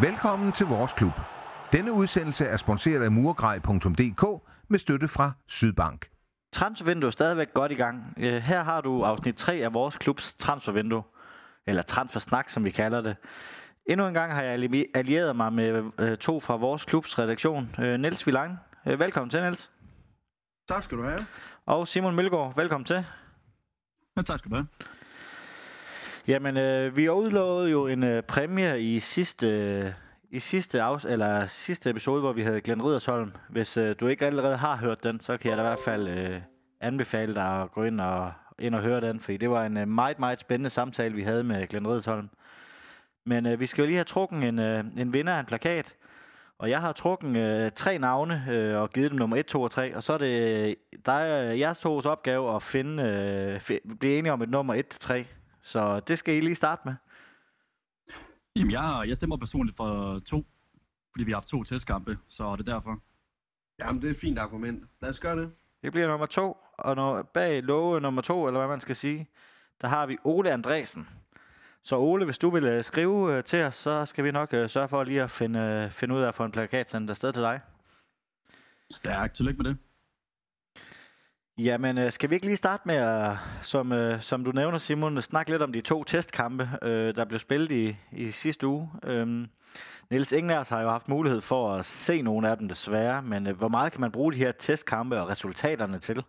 Velkommen til vores klub. Denne udsendelse er sponsoreret af murgrej.dk med støtte fra Sydbank. Transfervindue er stadigvæk godt i gang. Øh, Her har du afsnit 3 af vores klubs transfervindue, eller transfersnak, som vi kalder det. Endnu en gang har jeg alli- allieret mig med øh, to fra vores klubs redaktion. Øh, Niels Vilang, øh, velkommen til, Niels. Tak skal du have. Og Simon Mølgaard, velkommen til. Ja, tak skal du have. Jamen, øh, vi har jo en øh, præmie i sidste, øh, i sidste, afs- eller sidste episode, hvor vi havde Glenn Riddersholm. Hvis øh, du ikke allerede har hørt den, så kan jeg da i hvert fald øh, anbefale dig at gå ind og, ind og høre den, fordi det var en øh, meget, meget spændende samtale, vi havde med Glenn Riddersholm. Men øh, vi skal jo lige have trukken en, øh, en vinder af en plakat, og jeg har trukket øh, tre navne øh, og givet dem nummer 1, 2 og 3, og så er det øh, dig, øh, jeres tos opgave at finde, øh, f- blive enige om et nummer 1 til 3. Så det skal I lige starte med. Jamen, jeg, jeg stemmer personligt for to, fordi vi har haft to testkampe, så er det derfor. Jamen, det er et fint argument. Lad os gøre det. Det bliver nummer 2, og når, bag låge nummer 2, eller hvad man skal sige, der har vi Ole Andresen. Så Ole, hvis du vil øh, skrive øh, til os, så skal vi nok øh, sørge for lige at finde, finde ud af at få en plakat sendt afsted til dig. Stærkt. Tillykke med det. Jamen, øh, skal vi ikke lige starte med, at, som, øh, som du nævner, Simon, snakke lidt om de to testkampe, der blev spillet i, i sidste uge. Øhm, Niels Ingers har jo haft mulighed for at se nogle af dem desværre, men hvor meget kan man bruge de her testkampe og resultaterne til?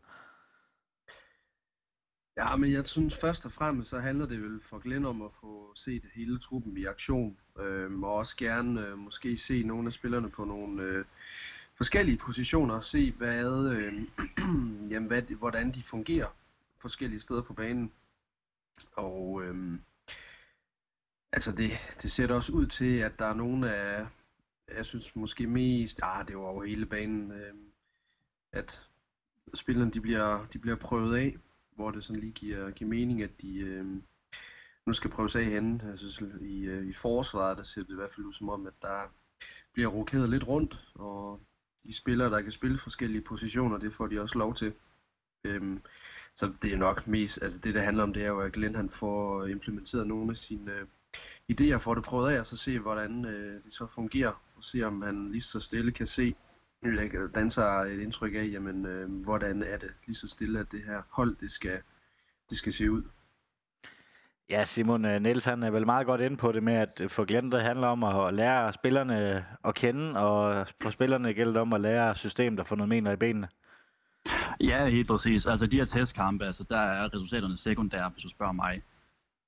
Ja, men jeg synes først og fremmest, så handler det vel for Glenn om at få set hele truppen i aktion. Øhm, og også gerne øh, måske se nogle af spillerne på nogle øh, forskellige positioner og se, hvad, øh, jamen, hvad, hvordan de fungerer forskellige steder på banen. Og øh, altså det, det ser også ud til, at der er nogle af, jeg synes måske mest, ah, det var over hele banen, øh, at spillerne de bliver, de bliver prøvet af, hvor det sådan lige giver, giver mening, at de øh, nu skal prøves af henne. Altså, jeg synes, i, øh, i forsvaret, der ser det i hvert fald ud som om, at der bliver rokeret lidt rundt, og de spillere, der kan spille forskellige positioner, det får de også lov til. Øhm, så det er nok mest, altså det der handler om, det er jo, at Glenn han får øh, implementeret nogle af sine øh, idéer, får det prøvet af, og så se, hvordan øh, det så fungerer, og se, om han lige så stille kan se, eller danser et indtryk af, jamen, øh, hvordan er det lige så stille, at det her hold, det skal, det skal se ud. Ja, Simon øh, Niels han er vel meget godt inde på det med, at øh, for Glenn det handler om at lære spillerne øh, at kende, og for spillerne gælder det om at lære systemet at få noget mener i benene. Ja, helt præcis. Altså, de her testkampe, altså, der er resultaterne sekundære, hvis du spørger mig.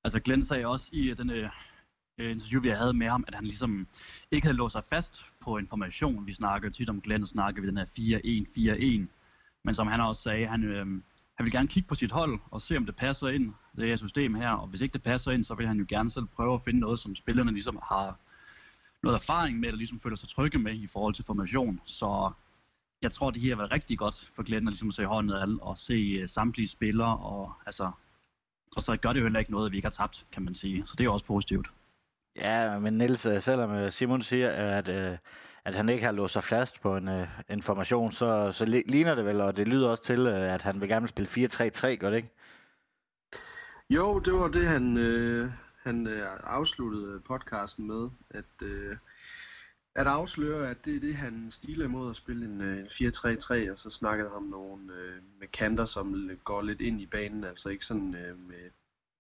Altså, Glenn sagde også i den øh, interview, vi havde med ham, at han ligesom ikke havde låst sig fast på information. Vi snakker tit om Glenn, snakker vi den her 4-1-4-1. Men som han også sagde, han, øh, han vil gerne kigge på sit hold og se, om det passer ind, det her system her. Og hvis ikke det passer ind, så vil han jo gerne selv prøve at finde noget, som spillerne ligesom har noget erfaring med, eller ligesom føler sig trygge med i forhold til formation. Så jeg tror, det her har været rigtig godt for Glenn at ligesom se hånden af alle og se øh, samtlige spillere. Og, altså, og så gør det jo heller ikke noget, at vi ikke har tabt, kan man sige. Så det er også positivt. Ja, men Niels, øh, selvom øh, Simon siger, at, at han ikke har låst sig fast på en information, så, så ligner det vel, og det lyder også til, at han vil gerne spille 4-3-3, gør det ikke? Jo, det var det, han, øh, han øh, afsluttede podcasten med, at, øh, at afsløre, at det er det, han stiler imod at spille en øh, 4-3-3, og så snakkede han om nogle øh, med kanter, som går lidt ind i banen, altså ikke sådan øh, med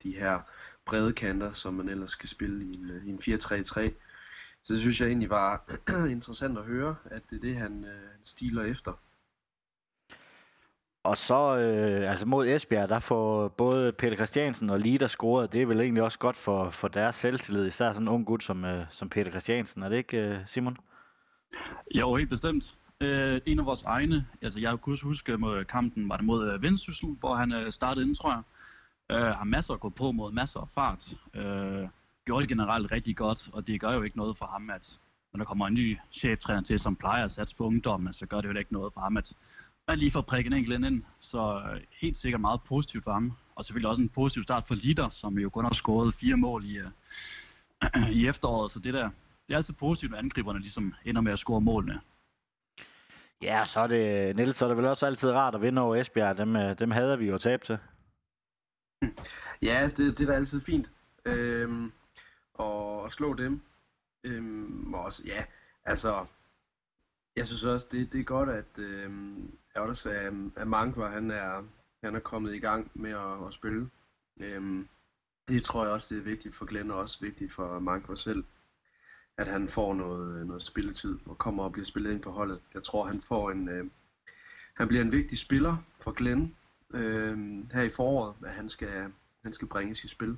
de her brede kanter, som man ellers skal spille i en, øh, i en 4-3-3. Så det synes jeg egentlig var interessant at høre, at det er det, han, øh, han stiler efter. Og så, øh, altså mod Esbjerg, der får både Peter Christiansen og Lida scoret. Det er vel egentlig også godt for, for deres selvtillid, især sådan en ung gut som, øh, som Peter Christiansen. Er det ikke, øh, Simon? Jo, helt bestemt. Øh, en af vores egne, altså jeg kunne huske mod kampen, var det mod øh, Vendsyssel, hvor han øh, startede inden, tror jeg. Øh, har masser at gå på mod, masser af fart. Øh, gjorde det generelt rigtig godt, og det gør jo ikke noget for ham, at når der kommer en ny cheftræner til, som plejer at satse på ungdommen, så gør det jo ikke noget for ham, at man lige får prikket en enkelt ind. Så øh, helt sikkert meget positivt for ham. Og selvfølgelig også en positiv start for Lider, som jo kun har scoret fire mål i, øh, i efteråret. Så det der, det er altid positivt, når angriberne ligesom ender med at score målene. Ja, så er det, Niels, så er det vel også altid rart at vinde over Esbjerg. Dem, øh, dem hader vi jo at tabe til. Ja, det, det er da altid fint. Øhm, og at slå dem. Øhm, også, ja, altså, jeg synes også, det, det er godt, at øhm, også, øh, at, at Mankwa, han er, han er kommet i gang med at, at spille. Øhm, det tror jeg også, det er vigtigt for Glenn, og også vigtigt for Mankwa selv, at han får noget, noget spilletid og kommer og bliver spillet ind på holdet. Jeg tror, han får en, øh, han bliver en vigtig spiller for Glenn øh, her i foråret, at han skal, han skal bringes i spil.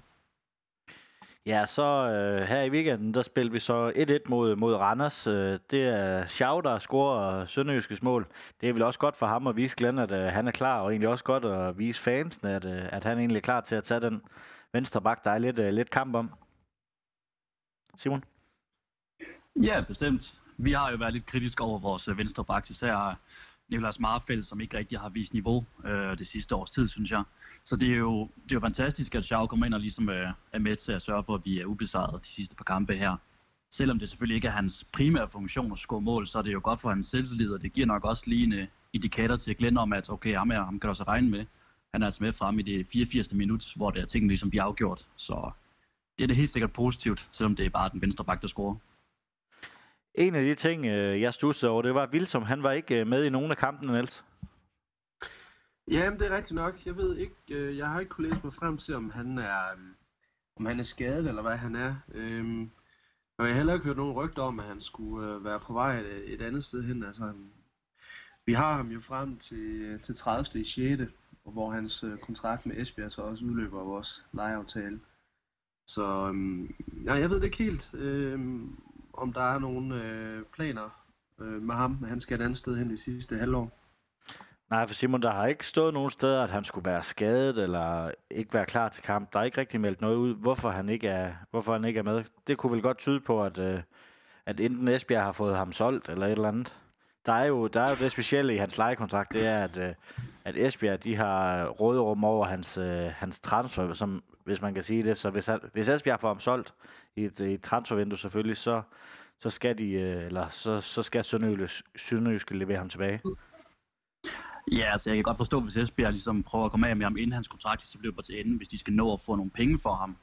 Ja, så øh, her i weekenden, der spillede vi så 1-1 mod, mod Randers. Øh, det er Schau, der scorer Sønderjyskes mål. Det er vel også godt for ham at vise Glenn, at øh, han er klar, og egentlig også godt at vise fansene, at, øh, at han egentlig er klar til at tage den venstre bak, der er lidt, øh, lidt kamp om. Simon? Ja, bestemt. Vi har jo været lidt kritiske over vores øh, venstre bak, især Nicolas Marfeldt, som ikke rigtig har vist niveau øh, det sidste års tid, synes jeg. Så det er jo, det er jo fantastisk, at Schau kommer ind og ligesom øh, er med til at sørge for, at vi er ubesejret de sidste par kampe her. Selvom det selvfølgelig ikke er hans primære funktion at score mål, så er det jo godt for hans selvtillid, og det giver nok også lige en uh, indikator til Glenn om, at okay, ham, er, ham kan du også regne med. Han er altså med frem i det 84. minut, hvor det er tingene ligesom bliver afgjort. Så det er det helt sikkert positivt, selvom det er bare den venstre bak, der scorer. En af de ting, øh, jeg stussede over, det var, at Vilsom, han var ikke øh, med i nogen af kampene, Niels. Jamen, det er rigtigt nok. Jeg ved ikke, øh, jeg har ikke kunnet læse mig frem til, om han er, om han er skadet, eller hvad han er. Øhm, og jeg har heller ikke hørt nogen rygter om, at han skulle være på vej et, et andet sted hen. Altså, vi har ham jo frem til, til 30. i 6., hvor hans kontrakt med Esbjerg så også udløber vores lejeaftale. Så øhm, ja, jeg ved det ikke helt. Øhm, om der er nogle øh, planer øh, med ham, han skal et andet sted hen i sidste halvår. Nej, for Simon, der har ikke stået nogen steder, at han skulle være skadet eller ikke være klar til kamp. Der er ikke rigtig meldt noget ud, hvorfor han ikke er, hvorfor han ikke er med. Det kunne vel godt tyde på, at, øh, at enten Esbjerg har fået ham solgt eller et eller andet. Der er jo, der er jo det specielle i hans lejekontrakt, det er, at, øh, at Esbjerg de har råderum over hans, øh, hans transfer, som, hvis man kan sige det. Så hvis, han, hvis Esbjerg får ham solgt, i et, et transfervindue selvfølgelig, så, så skal de, øh, eller så, så skal Sønderjyske, Sønderjyske levere ham tilbage. Ja, altså jeg kan godt forstå, hvis Esbjerg ligesom prøver at komme af med ham, inden hans kontrakt så løber til enden, hvis de skal nå at få nogle penge for ham.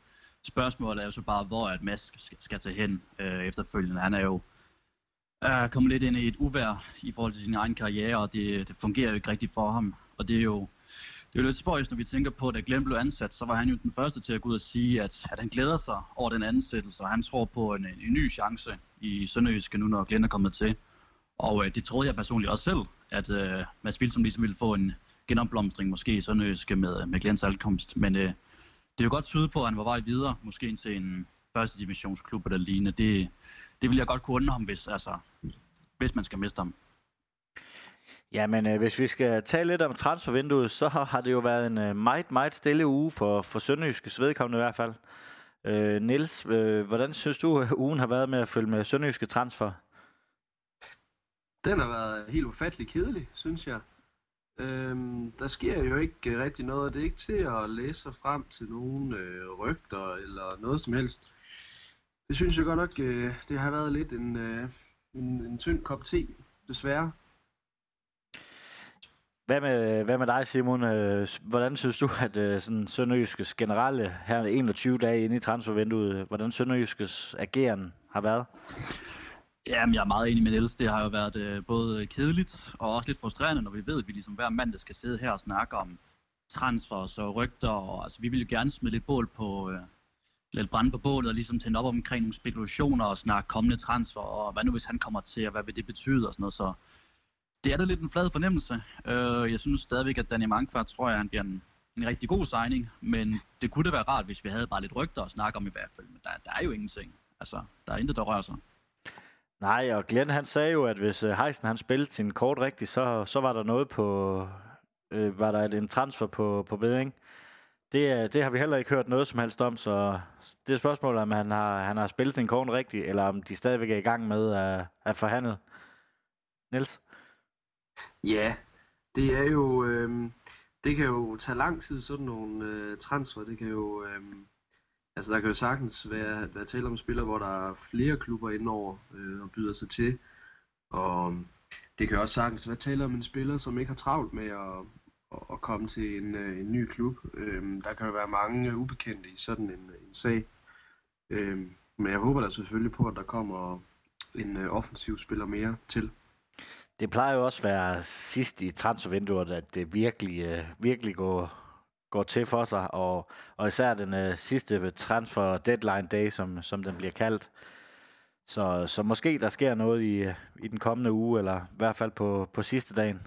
Spørgsmålet er jo så bare, hvor at Mads skal tage hen øh, efterfølgende. Han er jo øh, kommet lidt ind i et uvær i forhold til sin egen karriere, og det, det fungerer jo ikke rigtigt for ham. Og det er jo jo lidt spøjs, når vi tænker på, at da Glenn blev ansat, så var han jo den første til at gå ud og sige, at, at han glæder sig over den ansættelse, og han tror på en, en ny chance i Sønderjyske nu, når Glenn er kommet til. Og øh, det troede jeg personligt også selv, at øh, Mads Vilsum ligesom ville få en genomblomstring måske i Sønderjyske med, øh, med Glens ankomst. Men øh, det er jo godt tyde på, at han var vej videre, måske ind til en første divisionsklub eller lignende. Det, det ville jeg godt kunne undre ham, hvis, altså, hvis man skal miste ham. Jamen, øh, hvis vi skal tale lidt om transfervinduet, så har det jo været en øh, meget, meget stille uge for, for Sønderjyskes vedkommende i hvert fald. Øh, Niels, øh, hvordan synes du, at ugen har været med at følge med Sønderjyske transfer? Den har været helt ufattelig kedelig, synes jeg. Øhm, der sker jo ikke øh, rigtig noget, det er ikke til at læse sig frem til nogen øh, rygter eller noget som helst. Det synes jeg godt nok, øh, det har været lidt en, øh, en, en tynd kop te, desværre. Hvad med, hvad med dig, Simon? Øh, hvordan synes du, at øh, sådan Sønderjyskes generelle her 21 dage inde i transfervinduet, hvordan Sønderjyskes ageren har været? Jamen, jeg er meget enig med Niels. Det har jo været øh, både kedeligt og også lidt frustrerende, når vi ved, at vi ligesom hver mandag skal sidde her og snakke om transfers og rygter. Og, altså, vi vil jo gerne smide lidt bål på, øh, lidt brænde på bålet og ligesom tænde op omkring nogle spekulationer og snakke kommende transfer, og hvad nu hvis han kommer til, og hvad vil det betyde og sådan noget. Så det er da lidt en flad fornemmelse. Øh, jeg synes stadigvæk, at Danny Mankvart tror jeg, han bliver en, en rigtig god signing, men det kunne da være rart, hvis vi havde bare lidt rygter at snakke om i hvert fald, men der, der er jo ingenting. Altså, der er intet, der rører sig. Nej, og Glenn han sagde jo, at hvis øh, Heisen han spillede sin kort rigtigt, så, så var der noget på, øh, var der et, en transfer på, på bedring. Det, øh, det har vi heller ikke hørt noget som helst om, så det er spørgsmålet, om han har, han har spillet sin kort rigtigt, eller om de stadigvæk er i gang med at, at forhandle. Niels? Ja, det er jo... Øh, det kan jo tage lang tid, sådan nogle øh, transfer. Det kan jo... Øh, altså, der kan jo sagtens være, være tale om spillere, hvor der er flere klubber indover øh, og byder sig til. Og øhm, det kan også sagtens være tale om en spiller, som ikke har travlt med at, at, at komme til en, øh, en ny klub. Øh, der kan jo være mange øh, ubekendte i sådan en, øh, en sag. Øh, Men jeg håber da selvfølgelig på, at der kommer en øh, offensiv spiller mere til. Det plejer jo også at være sidst i transfervinduet, at det virkelig, øh, virkelig går, går til for sig, og, og især den øh, sidste transfer deadline day, som, som den bliver kaldt. Så, så måske der sker noget i, øh, i den kommende uge, eller i hvert fald på, på sidste dagen.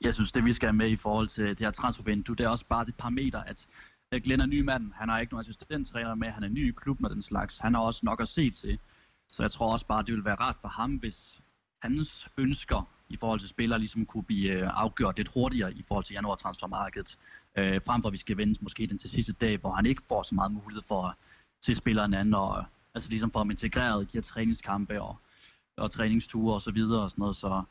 Jeg synes, det vi skal have med i forhold til det her transfervindue, det er også bare det parameter, at øh, Glenn er ny mand. Han har ikke nogen assistenttræner med. Han er ny i klubben og den slags. Han har også nok at se til. Så jeg tror også bare, det vil være rart for ham, hvis hans ønsker i forhold til spillere ligesom kunne blive øh, afgjort lidt hurtigere i forhold til januar transfermarkedet. Øh, frem for at vi skal vente måske den til sidste dag, hvor han ikke får så meget mulighed for at se spilleren anden, og altså ligesom få ham integreret i de her træningskampe og, og træningsture og så videre og sådan noget. Så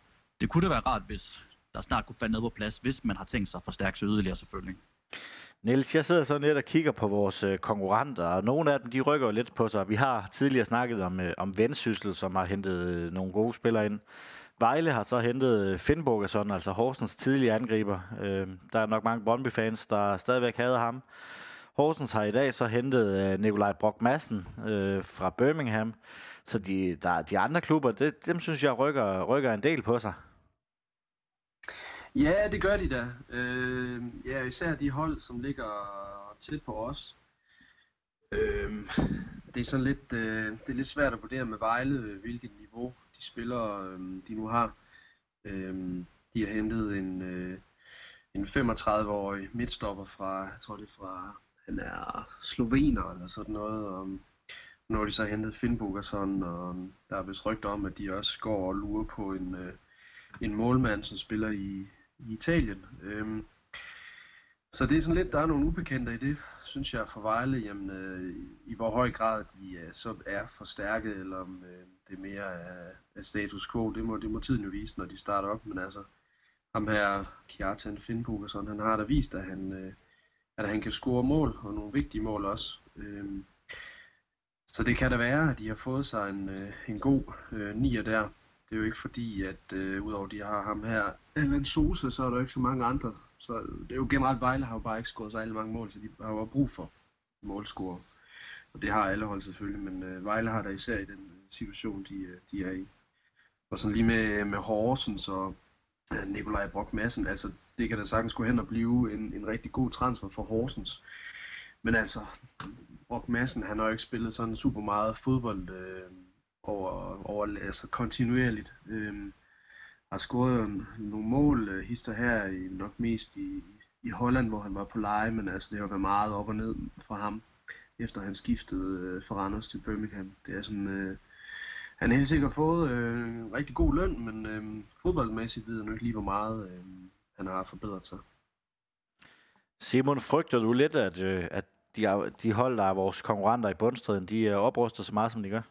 det kunne da være rart, hvis der snart kunne falde noget på plads, hvis man har tænkt sig at forstærke sig yderligere selvfølgelig. Niels, jeg sidder så lidt og kigger på vores øh, konkurrenter, og nogle af dem, de rykker jo lidt på sig. Vi har tidligere snakket om, øh, om Vendsyssel, som har hentet øh, nogle gode spillere ind. Vejle har så hentet Finnbogason, altså Horsens tidlige angriber. der er nok mange Brøndby-fans, der stadigvæk havde ham. Horsens har i dag så hentet Nikolaj Brock Madsen fra Birmingham. Så de, der, de andre klubber, det, dem synes jeg rykker, rykker en del på sig. Ja, det gør de da. Øh, ja, især de hold, som ligger tæt på os. Øh, det er sådan lidt, øh, det er lidt svært at vurdere med Vejle, hvilket niveau de spiller, øh, de nu har. Øh, de har hentet en, øh, en 35-årig midtstopper fra, jeg tror det er fra, han er slovener eller sådan noget. Og, nu har de så hentet Finn Bogerson, og der er vist rygter om, at de også går og lurer på en, øh, en målmand, som spiller i, i Italien. Øhm, så det er sådan lidt, der er nogle ubekendte i det, synes jeg, for Vejle, jamen, øh, i hvor høj grad de øh, så er forstærket, eller om øh, det mere er, er status quo, det må, det må tiden jo vise, når de starter op, men altså, ham her, Kjartan Finnbuk og sådan, han har da vist, at han, øh, at han kan score mål, og nogle vigtige mål også. Øhm, så det kan da være, at de har fået sig en, øh, en god øh, nier der. Det er jo ikke fordi, at øh, udover de har ham her, øh, Alan Sosa, så er der ikke så mange andre. Så det er jo generelt, Vejle har jo bare ikke scoret så mange mål, så de har jo brug for målscorer. Og det har alle hold selvfølgelig, men øh, Vejle har der især i den øh, situation, de, øh, de er i. Og sådan lige med, med Horsens og øh, Nikolaj Brock Madsen, altså det kan da sagtens gå hen og blive en, en rigtig god transfer for Horsens. Men altså, Brock Madsen, han har jo ikke spillet sådan super meget fodbold øh, over, over altså kontinuerligt. Øh, har scoret øhm, nogle mål, øh, hister her, i, nok mest i, i Holland, hvor han var på leje, men altså det har været meget op og ned for ham, efter han skiftede øh, fra Randers til Birmingham. Det er sådan, øh, han har helt sikkert fået øh, en rigtig god løn, men øh, fodboldmæssigt ved jeg ikke lige, hvor meget øh, han har forbedret sig. Simon, frygter du lidt, at, øh, at de, de hold, der er vores konkurrenter i bundstriden, de øh, opruster så meget, som de gør?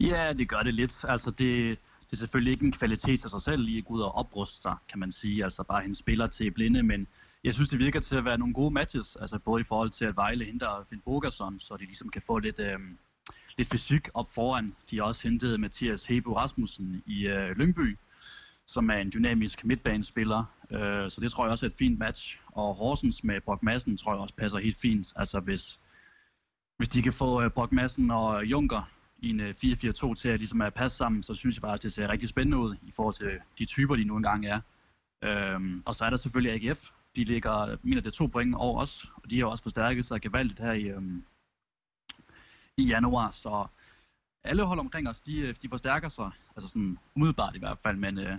Ja, det gør det lidt. Altså det, det er selvfølgelig ikke en kvalitet til sig selv lige at gå ud og opruste sig, kan man sige. Altså bare hende spiller til blinde, men jeg synes, det virker til at være nogle gode matches. Altså både i forhold til, at Vejle henter Finn Bogerson, så de ligesom kan få lidt, øh, lidt fysik op foran. De har også hentet Mathias Hebo Rasmussen i øh, Lyngby, som er en dynamisk midtbanespiller. Øh, så det tror jeg også er et fint match. Og Horsens med Brock Madsen tror jeg også passer helt fint. Altså hvis, hvis de kan få øh, Brock Madsen og Junker i en øh, 4-4-2 til at ligesom at passe sammen, så synes jeg bare, at det ser rigtig spændende ud i forhold til de typer, de nu engang er. Øhm, og så er der selvfølgelig AGF. De ligger, mener det er to point over os, og de har også forstærket sig gevaldigt her i, øhm, i januar, så alle hold omkring os, de, øh, de forstærker sig, altså sådan umiddelbart i hvert fald, men øh,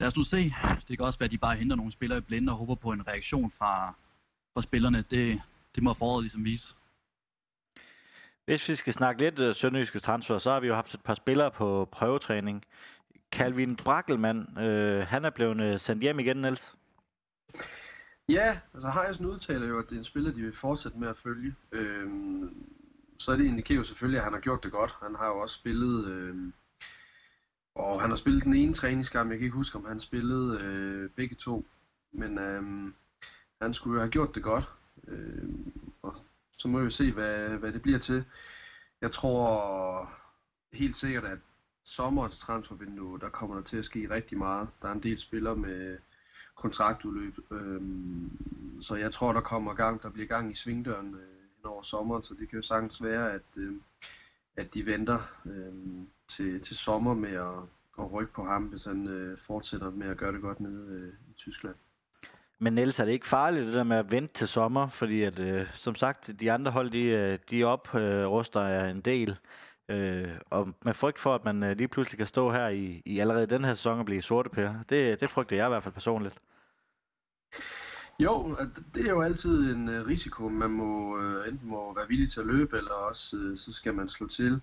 lad os nu se. Det kan også være, at de bare henter nogle spillere i blinde og håber på en reaktion fra, fra spillerne. Det, det må foråret ligesom vise. Hvis vi skal snakke lidt uh, sønderjyske transfer, så har vi jo haft et par spillere på prøvetræning. Calvin Brackelmann, øh, han er blevet øh, sendt hjem igen, Niels. Ja, altså Heisen udtaler jo, at det er en spiller, de vil fortsætte med at følge. Øhm, så det indikerer jo selvfølgelig, at han har gjort det godt. Han har jo også spillet... Øhm, og han har spillet den ene træningskamp. Jeg kan ikke huske, om han spillede øh, begge to. Men øhm, han skulle jo have gjort det godt. Øhm, så må vi se, hvad, hvad det bliver til. Jeg tror helt sikkert, at sommerens transfervindue, der kommer der til at ske rigtig meget. Der er en del spillere med kontraktudløb, øhm, så jeg tror, der kommer gang, der bliver gang i svingdøren øh, hen over sommeren, så det kan jo sagtens være, at, øh, at de venter øh, til, til sommer med at, at rykke på ham, hvis han øh, fortsætter med at gøre det godt nede øh, i Tyskland. Men Niels, er det ikke farligt det der med at vente til sommer? Fordi at, øh, som sagt, de andre hold, de, øh, de op, øh, en del. Øh, og med frygt for, at man øh, lige pludselig kan stå her i, i allerede den her sæson og blive sorte pære. Det, det frygter jeg i hvert fald personligt. Jo, det er jo altid en øh, risiko, man må øh, enten må være villig til at løbe, eller også øh, så skal man slå til.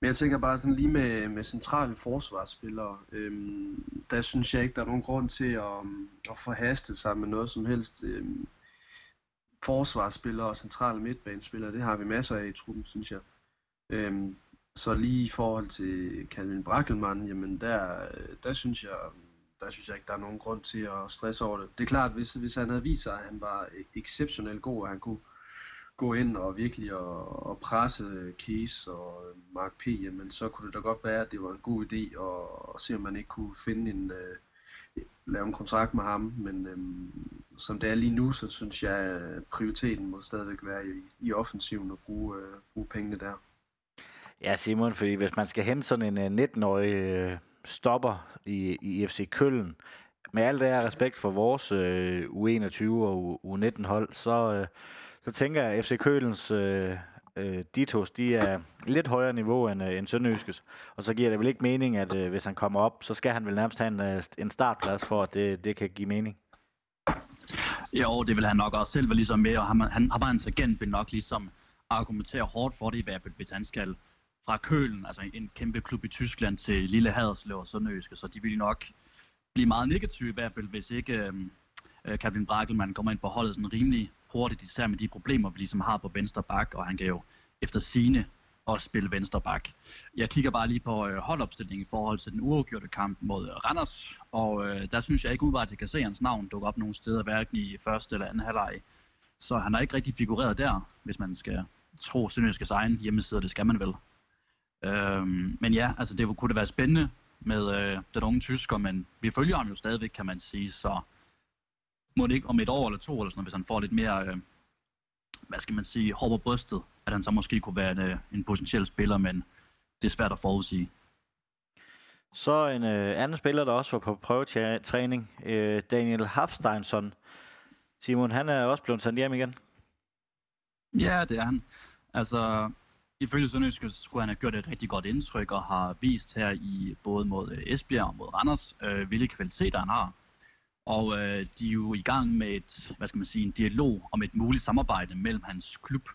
Men jeg tænker bare sådan lige med, med centrale forsvarsspillere, øhm, der synes jeg ikke, der er nogen grund til at, øhm, at forhaste sig med noget som helst. Øhm, forsvarsspillere og centrale midtbanespillere, det har vi masser af i truppen, synes jeg. Øhm, så lige i forhold til Calvin Brackelmann, jamen der, der synes jeg, der synes jeg ikke, der er nogen grund til at stresse over det. Det er klart, hvis, hvis han havde vist sig, at han var e-, exceptionelt god, og han kunne gå ind og virkelig og, og presse Case og Mark P., jamen så kunne det da godt være, at det var en god idé at, at se, om man ikke kunne finde en, uh, lave en kontrakt med ham. Men um, som det er lige nu, så synes jeg, at prioriteten må stadigvæk være i, i offensiven og bruge, uh, bruge pengene der. Ja, Simon, fordi hvis man skal hente sådan en 19-årig uh, stopper i, i FC Køln, med alt det her respekt for vores uh, U21 og U19 hold, så, uh, så tænker jeg, at FC Kølens øh, øh, Ditos, de er lidt højere niveau end, øh, end Sønderjyskes. Og så giver det vel ikke mening, at øh, hvis han kommer op, så skal han vel nærmest have en, uh, en startplads for, at det, det kan give mening. Jo, det vil han nok også selv være ligesom med, og han, han har bare en agent vil nok ligesom argumentere hårdt for det i hvert fald, hvis han skal fra Kølen, altså en kæmpe klub i Tyskland, til Lille Haderslev og Sønderjyske, så de vil nok blive meget negative i hvert fald, hvis ikke øh, øh Kevin Brakelmann kommer ind på holdet sådan rimelig hurtigt, især med de problemer, vi ligesom har på venstre bak, og han kan jo efter sine og spille venstre bak. Jeg kigger bare lige på øh, holdopstillingen i forhold til den uafgjorte kamp mod Randers, og øh, der synes jeg ikke udvaret, at jeg kan se hans navn dukke op nogle steder, hverken i første eller anden halvleg. Så han har ikke rigtig figureret der, hvis man skal tro Sønderjyskes egen hjemmeside, det skal man vel. Øhm, men ja, altså det kunne det være spændende med øh, den unge tysker, men vi følger ham jo stadigvæk, kan man sige, så må det ikke om et år eller to, eller sådan, hvis han får lidt mere, øh, hvad skal man sige, hår på brystet, at han så måske kunne være en, øh, en potentiel spiller, men det er svært at forudsige. Så en øh, anden spiller, der også var på prøvetræning, øh, Daniel Hafsteinsson. Simon, han er også blevet sendt hjem igen. Ja, det er han. Altså, ifølge Sønderjyske skulle han have gjort et rigtig godt indtryk og har vist her i både mod øh, Esbjerg og mod Randers, øh, hvilke kvaliteter han har. Og øh, de er jo i gang med et, hvad skal man sige, en dialog om et muligt samarbejde mellem hans klub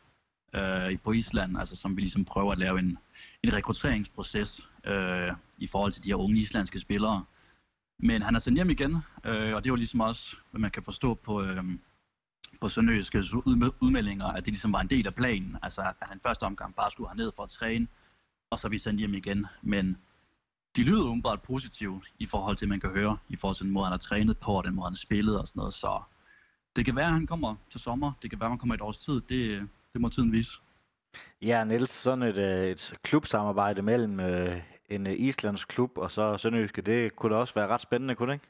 øh, på Island, altså som vi ligesom prøver at lave en, en rekrutteringsproces øh, i forhold til de her unge islandske spillere. Men han er sendt hjem igen, øh, og det er jo ligesom også, hvad man kan forstå på, øh, på Sønderjyskes udmeldinger, at det ligesom var en del af planen. Altså, at han første omgang bare skulle ned for at træne, og så vi sendt hjem igen. Men de lyder umiddelbart positivt i forhold til, man kan høre, i forhold til den måde, han har trænet på, og den måde, han har spillet og sådan noget. Så det kan være, at han kommer til sommer. Det kan være, at han kommer et års tid. Det, det må tiden vise. Ja, Niels, sådan et, øh, et klubsamarbejde mellem øh, en øh, islandsk klub og så Sønderjyske, det kunne da også være ret spændende, kunne det ikke?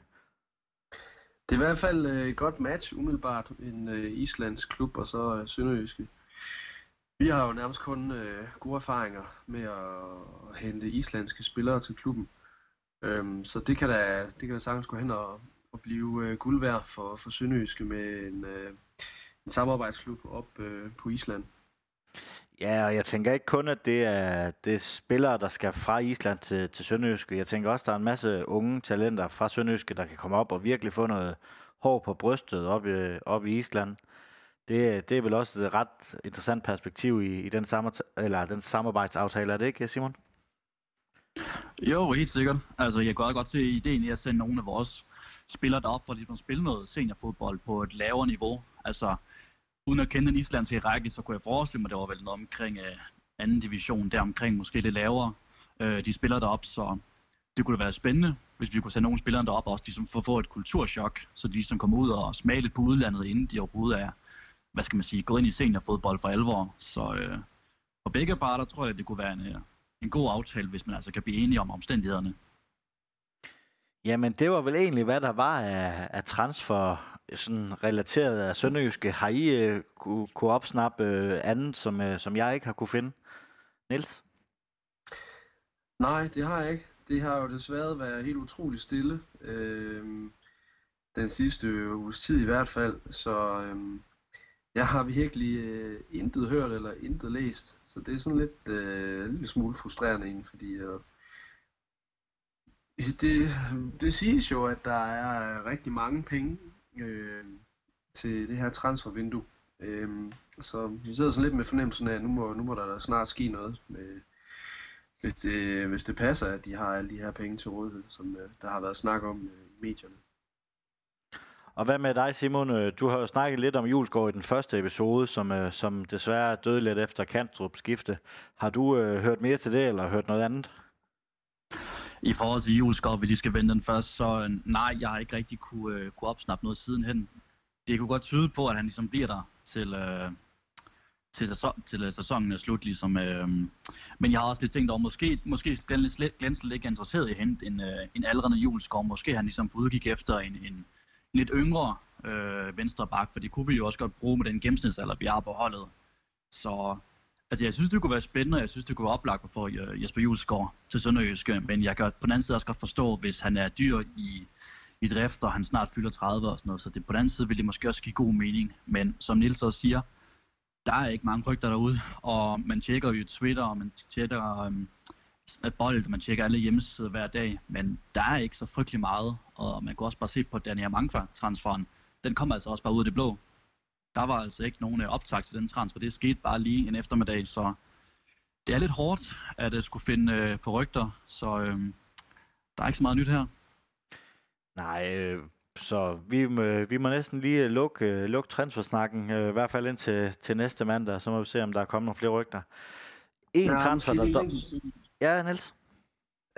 Det er i hvert fald øh, et godt match, umiddelbart. En øh, islandsk klub og så øh, Sønderjyske. Vi har jo nærmest kun øh, gode erfaringer med at, hente islandske spillere til klubben. Øhm, så det kan da, det kan da sagtens gå hen og, og blive øh, guld værd for, for Sønderjyske med en, øh, en samarbejdsklub op øh, på Island. Ja, og jeg tænker ikke kun, at det er, det er spillere, der skal fra Island til, til Sønderjyske. Jeg tænker også, at der er en masse unge talenter fra Sønderjyske, der kan komme op og virkelig få noget hår på brystet op i, op i Island. Det, det er vel også et ret interessant perspektiv i, i den, samme, eller den samarbejdsaftale, er det ikke, Simon? Jo, helt sikkert. Altså, jeg kan godt se ideen i at sende nogle af vores spillere derop, for ligesom at de spille noget seniorfodbold på et lavere niveau. Altså, uden at kende den islandske række, så kunne jeg forestille mig, at det var vel noget omkring uh, anden division, der omkring måske lidt lavere. Uh, de spiller derop, så det kunne da være spændende, hvis vi kunne sende nogle spillere derop, også de som får få et kulturschok, så de som kommer ud og smager lidt på udlandet, inden de overhovedet er, hvad skal man sige, gået ind i seniorfodbold for alvor. Så uh, for begge parter tror jeg, det kunne være en, en god aftale, hvis man altså kan blive enige om omstændighederne. Jamen, det var vel egentlig, hvad der var af, af transfer sådan relateret af Sønderjyske. Har I øh, kunne, kunne opsnappe øh, andet, som, øh, som jeg ikke har kunne finde? Niels? Nej, det har jeg ikke. Det har jo desværre været helt utroligt stille. Øh, den sidste uges tid i hvert fald. Så øh, jeg har virkelig øh, intet hørt eller intet læst. Så det er sådan lidt øh, en lille smule frustrerende egentlig, fordi øh, det, det siges jo, at der er øh, rigtig mange penge øh, til det her transfervindue. Øh, så vi sidder sådan lidt med fornemmelsen af, at nu må, nu må der snart ske noget, med, hvis, det, hvis det passer, at de har alle de her penge til rådighed, som øh, der har været snak om øh, i medierne. Og hvad med dig, Simon? Øh, du har jo snakket lidt om Julesgaard i den første episode, som, øh, som desværre døde lidt efter Kantrup skifte. Har du øh, hørt mere til det, eller hørt noget andet? I forhold til Julesgaard, hvis de skal vende den først, så øh, nej, jeg har ikke rigtig kunne, øh, kunne opsnappe noget sidenhen. Det kunne godt tyde på, at han ligesom bliver der til, øh, til, sæson, til sæsonen er slut. Ligesom, øh, men jeg har også lidt tænkt over, måske, måske Glenn, Glenn slet ikke er interesseret i at hente en, øh, en aldrende Julesgaard. Måske han ligesom udgik efter en, en, lidt yngre øh, venstre bak, for det kunne vi jo også godt bruge med den gennemsnitsalder, vi har på holdet. Så altså, jeg synes, det kunne være spændende, og jeg synes, det kunne være oplagt for Jesper Julesgaard til Sønderjyske, men jeg kan på den anden side også godt forstå, hvis han er dyr i, i drift, og han snart fylder 30 og sådan noget, så det, på den anden side vil det måske også give god mening. Men som Nils også siger, der er ikke mange rygter derude, og man tjekker jo Twitter, og man tjekker øhm, um, bold, man tjekker alle hjemmesider hver dag, men der er ikke så frygtelig meget, og man kan også bare se på Daniel Mangfa-transferen, den kommer altså også bare ud af det blå. Der var altså ikke nogen øh, optag til den transfer, det skete bare lige en eftermiddag, så det er lidt hårdt at uh, skulle finde uh, på rygter, så uh, der er ikke så meget nyt her. Nej, øh, så vi, må, vi må næsten lige lukke, lukke transfersnakken, øh, i hvert fald indtil til næste mandag, så må vi se, om der er kommet nogle flere rygter. En ja, transfer, der... der Ja, Niels?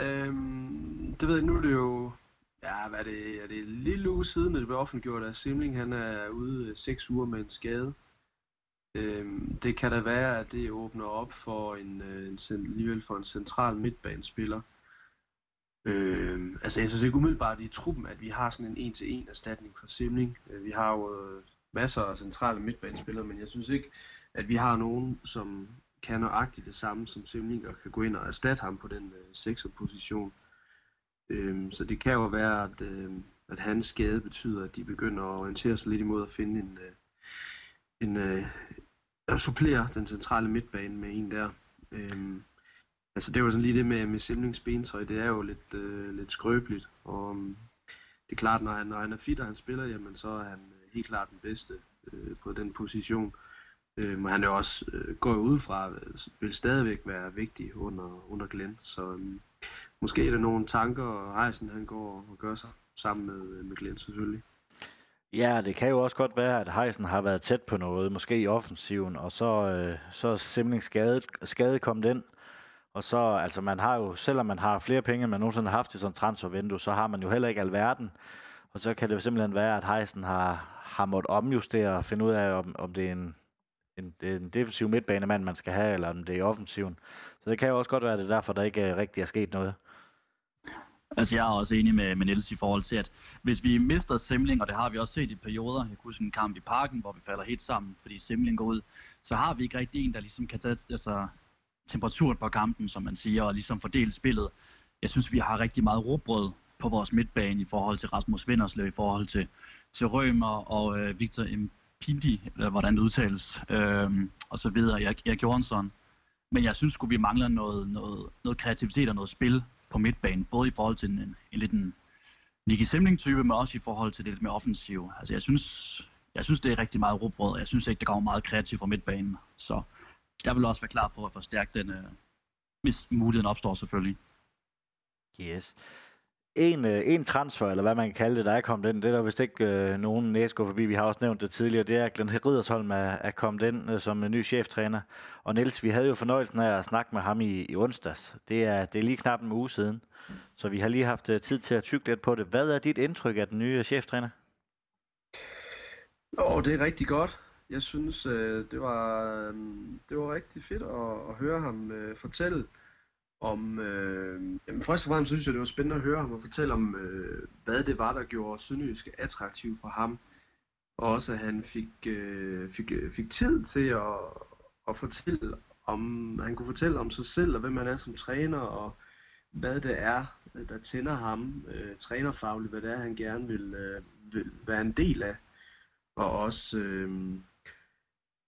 Øhm, det ved jeg, nu er det jo... Ja, hvad er det? Er det en lille uge siden, at det blev offentliggjort, at Simling han er ude øh, 6 uger med en skade. Øhm, det kan da være, at det åbner op for en, øh, en, en alligevel for en central midtbanespiller. Øhm, altså jeg synes ikke umiddelbart i truppen, at vi har sådan en en-til-en erstatning for Simling. Øh, vi har jo øh, masser af centrale midtbanespillere, men jeg synes ikke, at vi har nogen, som kan nøjagtigt det samme som Simling og kan gå ind og erstatte ham på den øh, 6. position. Øhm, så det kan jo være, at, øh, at hans skade betyder, at de begynder at orientere sig lidt imod at finde en, øh, en øh, at supplere den centrale midtbane med en der. Øhm, altså det er jo sådan lige det med, med Simlings bentøj, det er jo lidt, øh, lidt skrøbeligt, og um, det er klart, når han, når han er fit og han spiller, jamen så er han øh, helt klart den bedste øh, på den position. Øh, Øh, men han er jo også øh, går ud fra, vil stadigvæk være vigtig under, under Glenn. Så øh, måske er der nogle tanker, og Heisen han går og gør sig sammen med, øh, med Glenn selvfølgelig. Ja, det kan jo også godt være, at Heisen har været tæt på noget, måske i offensiven, og så, øh, så er simpelthen skadet, skade kommet ind. Og så, altså man har jo, selvom man har flere penge, end man nogensinde har haft i sådan en transfervindue, så har man jo heller ikke alverden. Og så kan det jo simpelthen være, at Heisen har, har måttet omjustere og finde ud af, om, om det er en en, en defensiv midtbanemand, man skal have, eller om det er offensiven. Så det kan jo også godt være, at det er derfor, der ikke øh, rigtig er sket noget. Altså jeg er også enig med, med Niels i forhold til, at hvis vi mister Simling, og det har vi også set i perioder, jeg kunne huske en kamp i parken, hvor vi falder helt sammen, fordi Simling går ud, så har vi ikke rigtig en, der ligesom kan tage altså, temperaturen på kampen, som man siger, og ligesom fordele spillet. Jeg synes, vi har rigtig meget råbrød på vores midtbane i forhold til Rasmus Vinderslev, i forhold til, til Rømer og øh, Victor Pindi, eller øh, hvordan det udtales, øh, og så videre, jeg, jeg gjorde sådan. Men jeg synes vi mangler noget, noget, noget kreativitet og noget spil på midtbanen, både i forhold til en, en, en lidt en Nicky Simling-type, men også i forhold til det lidt mere offensiv. Altså jeg synes, jeg synes det er rigtig meget råbrød, og jeg synes ikke, det kommer meget kreativt fra midtbanen. Så jeg vil også være klar på at forstærke den, øh, hvis muligheden opstår selvfølgelig. Yes en, øh, en transfer, eller hvad man kan kalde det, der er kommet ind. Det er der vist ikke øh, nogen næse forbi. Vi har også nævnt det tidligere. Det er at Glenn Ridersholm er, er kommet ind øh, som en ny cheftræner. Og Niels, vi havde jo fornøjelsen af at snakke med ham i, i onsdags. Det er, det er lige knap en uge siden. Så vi har lige haft øh, tid til at tykke lidt på det. Hvad er dit indtryk af den nye øh, cheftræner? Åh, oh, det er rigtig godt. Jeg synes, øh, det, var, øh, det var rigtig fedt at, at høre ham øh, fortælle om... Øh, jamen først og fremmest synes jeg, det var spændende at høre ham og fortælle om, øh, hvad det var, der gjorde Sønderjyske attraktiv for ham. Og også, at han fik, øh, fik, øh, fik tid til at, at fortælle om, han kunne fortælle om sig selv og hvem han er som træner og hvad det er, der tænder ham øh, trænerfagligt, hvad det er, han gerne vil, øh, vil være en del af. Og også, øh,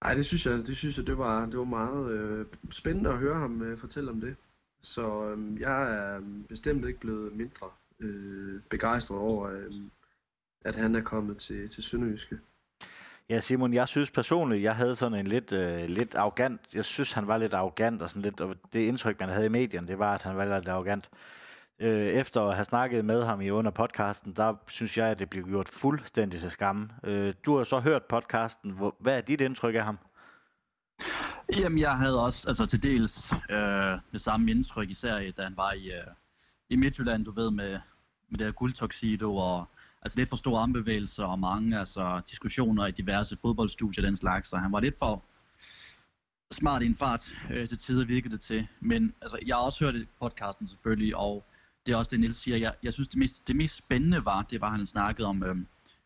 ej, det synes jeg, det synes jeg, det var, det var meget øh, spændende at høre ham øh, fortælle om det. Så øh, jeg er øhm, bestemt ikke blevet mindre øh, begejstret over, øh, at han er kommet til, til Sønderjyske. Ja, Simon, jeg synes personligt, jeg havde sådan en lidt, øh, lidt arrogant, jeg synes, han var lidt arrogant, og, sådan lidt, og det indtryk, man havde i medierne, det var, at han var lidt arrogant. Øh, efter at have snakket med ham i under podcasten, der synes jeg, at det blev gjort fuldstændig til skamme. Øh, du har så hørt podcasten. Hvor, hvad er dit indtryk af ham? Jamen, jeg havde også altså, til dels øh, det samme indtryk, især da han var i, øh, i Midtjylland, du ved, med, med det her guldtoxido og altså lidt for store armbevægelser og mange altså, diskussioner i diverse fodboldstudier den slags, så han var lidt for smart i en fart øh, til tider virkede det til. Men altså, jeg har også hørt podcasten selvfølgelig, og det er også det, Niels siger. Jeg, jeg synes, det mest, det mest spændende var, det var, at han snakkede om, øh,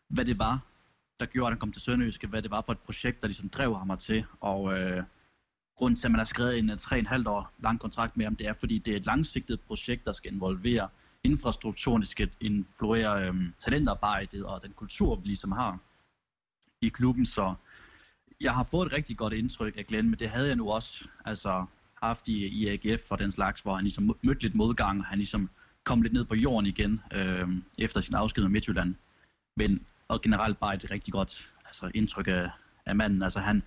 hvad det var, der gjorde, at han kom til Sønderjyske, hvad det var for et projekt, der ligesom drev ham til. Og øh, grund til, at man har skrevet en øh, 3,5 år lang kontrakt med ham, det er, fordi det er et langsigtet projekt, der skal involvere infrastrukturen, det skal influere øhm, talentarbejdet og den kultur, vi ligesom har i klubben. Så jeg har fået et rigtig godt indtryk af Glenn, men det havde jeg nu også altså, haft i, i AGF og den slags, hvor han ligesom mødte lidt modgang, og han ligesom kom lidt ned på jorden igen øhm, efter sin afsked med Midtjylland. Men og generelt bare et rigtig godt altså, indtryk af, af manden. Altså han,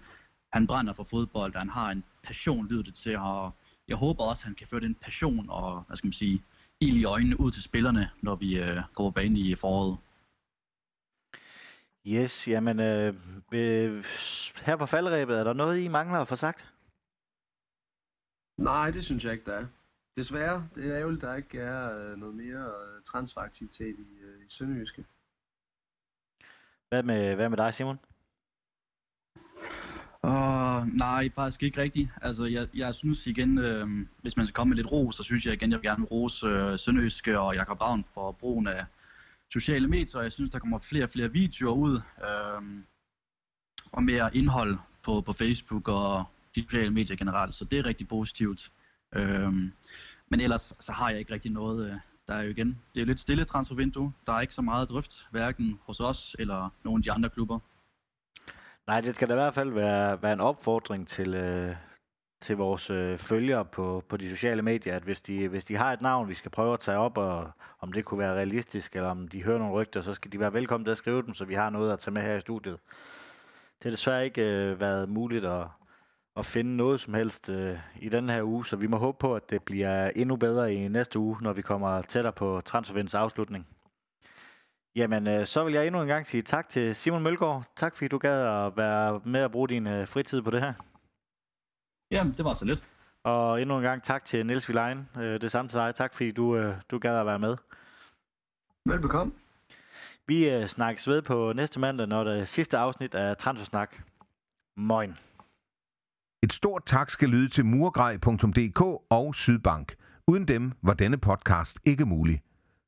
han brænder for fodbold, og han har en passion, lyder det til, og jeg håber også, at han kan føre den passion og, hvad skal man sige, ild i øjnene ud til spillerne, når vi øh, går på banen i foråret. Yes, jamen øh, øh, her på faldrebet, er der noget, I mangler at få sagt? Nej, det synes jeg ikke, der er. Desværre, det er ærgerligt, der ikke er øh, noget mere øh, transferaktivitet i, øh, i Sønderjyske. Hvad med, hvad med dig, Simon? Uh, nej, faktisk ikke rigtigt. Altså, jeg, jeg synes igen, øh, hvis man skal komme med lidt ros, så synes jeg igen, jeg vil gerne rose øh, Sønderjyske og Jakob Ravn for brugen af sociale medier. Jeg synes, der kommer flere og flere videoer ud, øh, og mere indhold på, på Facebook og de sociale medier generelt, så det er rigtig positivt. Øh, men ellers så har jeg ikke rigtig noget, øh, der er jo igen, det er jo lidt stille transfervindue. Der er ikke så meget drift, hverken hos os eller nogle af de andre klubber. Nej, det skal da i hvert fald være, være en opfordring til, øh, til vores øh, følgere på, på de sociale medier, at hvis de, hvis de har et navn, vi skal prøve at tage op, og om det kunne være realistisk, eller om de hører nogle rygter, så skal de være velkommen til at skrive dem, så vi har noget at tage med her i studiet. Det har desværre ikke øh, været muligt at, at finde noget som helst øh, i den her uge, så vi må håbe på, at det bliver endnu bedre i næste uge, når vi kommer tættere på transfervindens afslutning. Jamen, øh, så vil jeg endnu en gang sige tak til Simon Mølgaard. Tak fordi du gad at være med at bruge din øh, fritid på det her. Jamen, det var så lidt. Og endnu en gang tak til Niels Vilein. Øh, det samme til dig. Tak fordi du, øh, du gad at være med. Velbekomme. Vi øh, snakkes ved på næste mandag, når det sidste afsnit af Transfersnak. Moin. Et stort tak skal lyde til murgrej.dk og Sydbank. Uden dem var denne podcast ikke mulig.